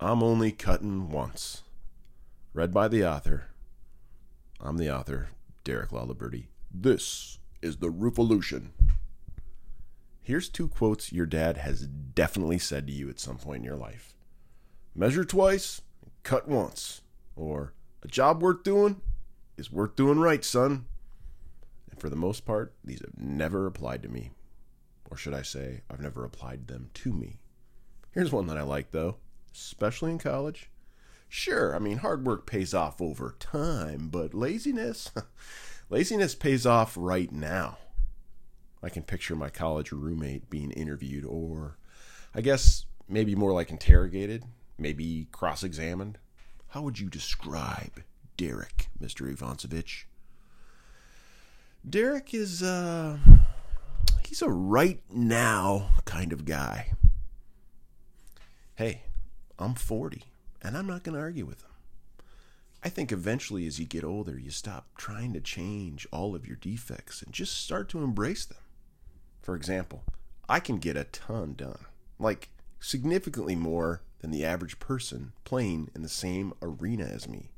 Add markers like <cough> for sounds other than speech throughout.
I'm only cutting once. Read by the author. I'm the author, Derek Laliberty. This is the revolution. Here's two quotes your dad has definitely said to you at some point in your life Measure twice, cut once. Or, a job worth doing is worth doing right, son. And for the most part, these have never applied to me. Or should I say, I've never applied them to me. Here's one that I like, though, especially in college. Sure, I mean, hard work pays off over time, but laziness, <laughs> laziness pays off right now. I can picture my college roommate being interviewed, or I guess maybe more like interrogated, maybe cross examined. How would you describe Derek, Mr. Ivancevic? Derek is, uh, he's a right now kind of guy. Hey, I'm 40, and I'm not going to argue with them. I think eventually, as you get older, you stop trying to change all of your defects and just start to embrace them. For example, I can get a ton done, like significantly more than the average person playing in the same arena as me.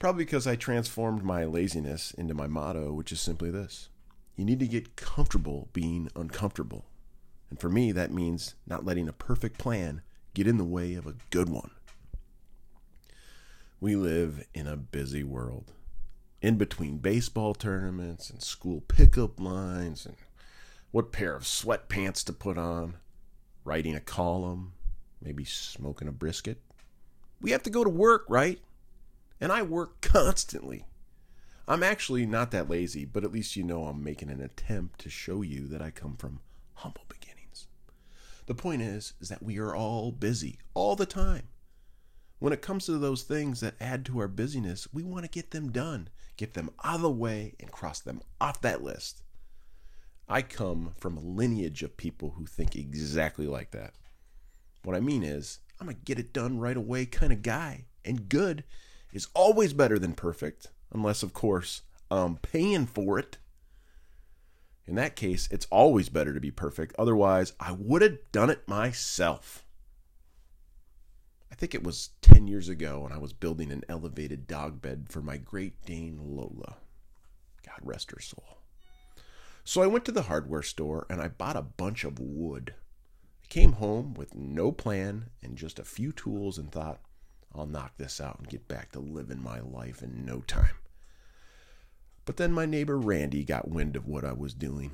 Probably because I transformed my laziness into my motto, which is simply this you need to get comfortable being uncomfortable. And for me, that means not letting a perfect plan get in the way of a good one. We live in a busy world. In between baseball tournaments and school pickup lines and what pair of sweatpants to put on, writing a column, maybe smoking a brisket. We have to go to work, right? And I work constantly. I'm actually not that lazy, but at least you know I'm making an attempt to show you that I come from humble beginnings. The point is is that we are all busy all the time. When it comes to those things that add to our busyness, we want to get them done, get them out of the way and cross them off that list. I come from a lineage of people who think exactly like that. What I mean is, I'm a get it done right away kind of guy, and good is always better than perfect, unless, of course, I'm paying for it. In that case, it's always better to be perfect. Otherwise, I would have done it myself. I think it was 10 years ago when I was building an elevated dog bed for my Great Dane Lola. God rest her soul. So I went to the hardware store and I bought a bunch of wood. I came home with no plan and just a few tools and thought, I'll knock this out and get back to living my life in no time. But then my neighbor Randy got wind of what I was doing.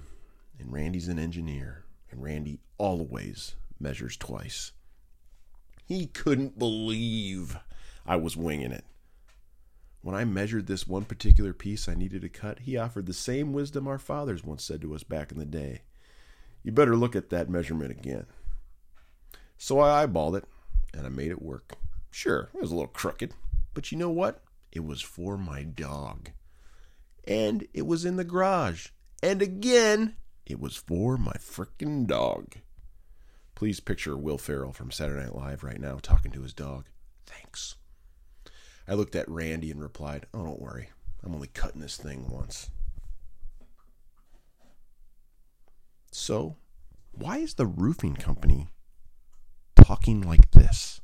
And Randy's an engineer, and Randy always measures twice. He couldn't believe I was winging it. When I measured this one particular piece I needed to cut, he offered the same wisdom our fathers once said to us back in the day. You better look at that measurement again. So I eyeballed it, and I made it work. Sure, it was a little crooked, but you know what? It was for my dog. And it was in the garage. And again, it was for my frickin' dog. Please picture Will Ferrell from Saturday Night Live right now talking to his dog. Thanks. I looked at Randy and replied, Oh, don't worry. I'm only cutting this thing once. So, why is the roofing company talking like this?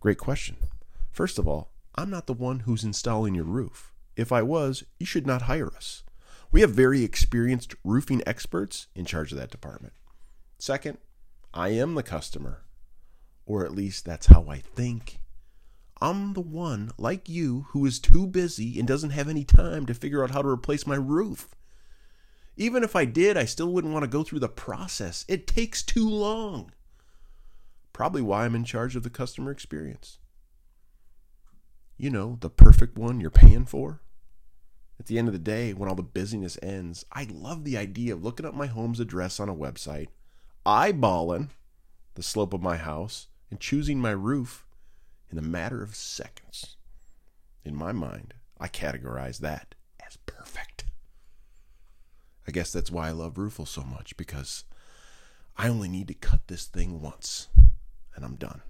Great question. First of all, I'm not the one who's installing your roof. If I was, you should not hire us. We have very experienced roofing experts in charge of that department. Second, I am the customer, or at least that's how I think. I'm the one, like you, who is too busy and doesn't have any time to figure out how to replace my roof. Even if I did, I still wouldn't want to go through the process. It takes too long. Probably why I'm in charge of the customer experience. You know, the perfect one you're paying for. At the end of the day, when all the busyness ends, I love the idea of looking up my home's address on a website, eyeballing the slope of my house, and choosing my roof in a matter of seconds. In my mind, I categorize that as perfect. I guess that's why I love Roofle so much because I only need to cut this thing once and I'm done.